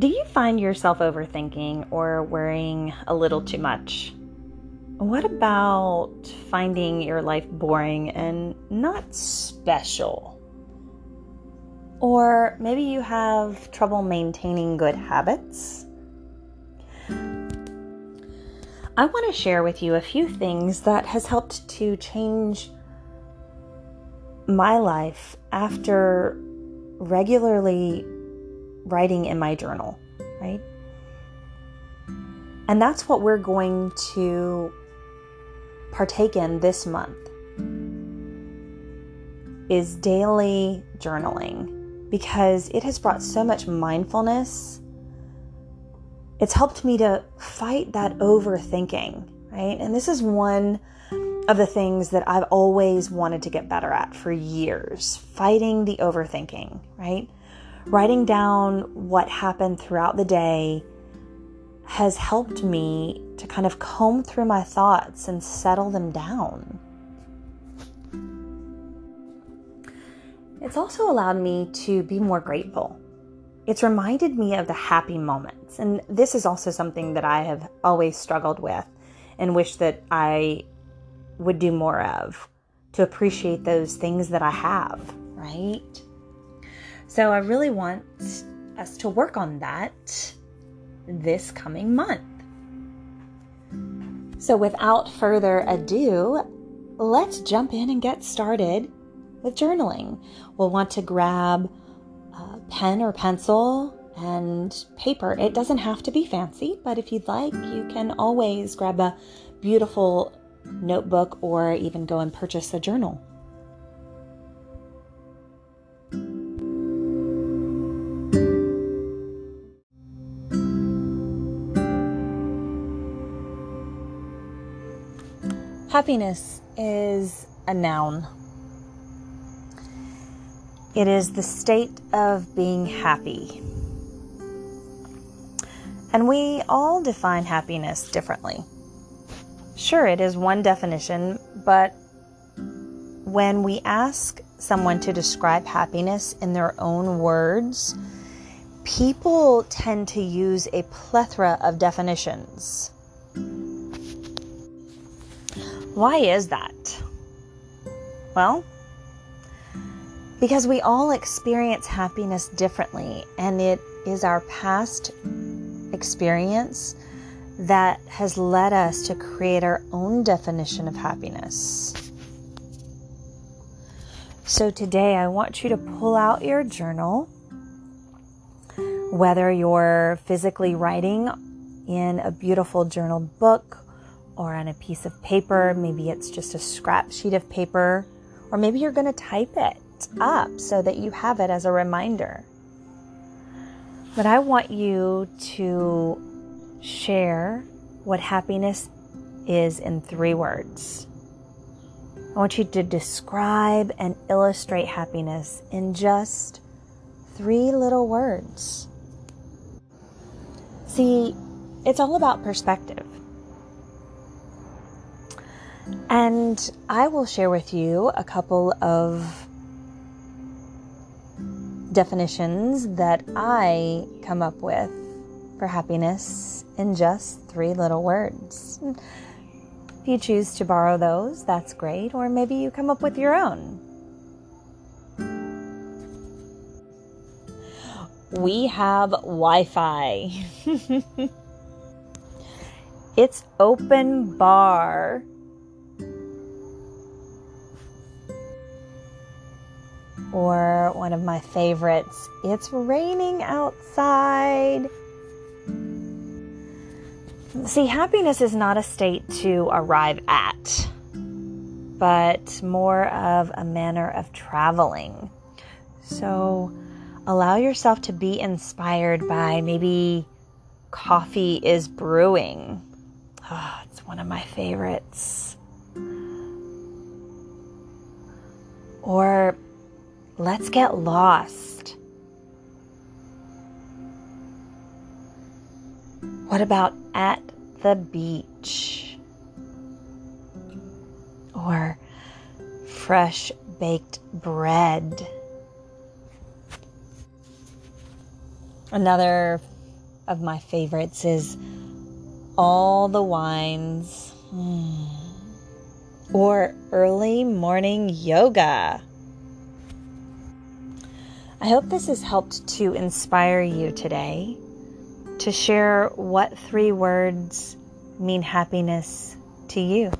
Do you find yourself overthinking or worrying a little too much? What about finding your life boring and not special? Or maybe you have trouble maintaining good habits? I want to share with you a few things that has helped to change my life after regularly writing in my journal, right? And that's what we're going to partake in this month is daily journaling because it has brought so much mindfulness. It's helped me to fight that overthinking, right? And this is one of the things that I've always wanted to get better at for years fighting the overthinking, right? Writing down what happened throughout the day has helped me to kind of comb through my thoughts and settle them down. It's also allowed me to be more grateful. It's reminded me of the happy moments. And this is also something that I have always struggled with and wish that I would do more of to appreciate those things that I have, right? So I really want us to work on that this coming month. So without further ado, let's jump in and get started with journaling. We'll want to grab a pen or pencil and paper. It doesn't have to be fancy, but if you'd like, you can always grab a beautiful notebook or even go and purchase a journal. Happiness is a noun. It is the state of being happy. And we all define happiness differently. Sure, it is one definition, but when we ask someone to describe happiness in their own words, people tend to use a plethora of definitions. Why is that? Well, because we all experience happiness differently, and it is our past experience that has led us to create our own definition of happiness. So today, I want you to pull out your journal, whether you're physically writing in a beautiful journal book or on a piece of paper, maybe it's just a scrap sheet of paper, or maybe you're going to type it up so that you have it as a reminder. But I want you to share what happiness is in three words. I want you to describe and illustrate happiness in just three little words. See, it's all about perspective. And I will share with you a couple of definitions that I come up with for happiness in just three little words. If you choose to borrow those, that's great, or maybe you come up with your own. We have Wi Fi. it's open bar. Or one of my favorites, it's raining outside. See, happiness is not a state to arrive at, but more of a manner of traveling. So allow yourself to be inspired by maybe coffee is brewing. Oh, it's one of my favorites. Or let's get lost. What about at the beach? Or fresh baked bread? Another of my favorites is All the Wines mm. or Early Morning Yoga. I hope this has helped to inspire you today to share what three words mean happiness to you.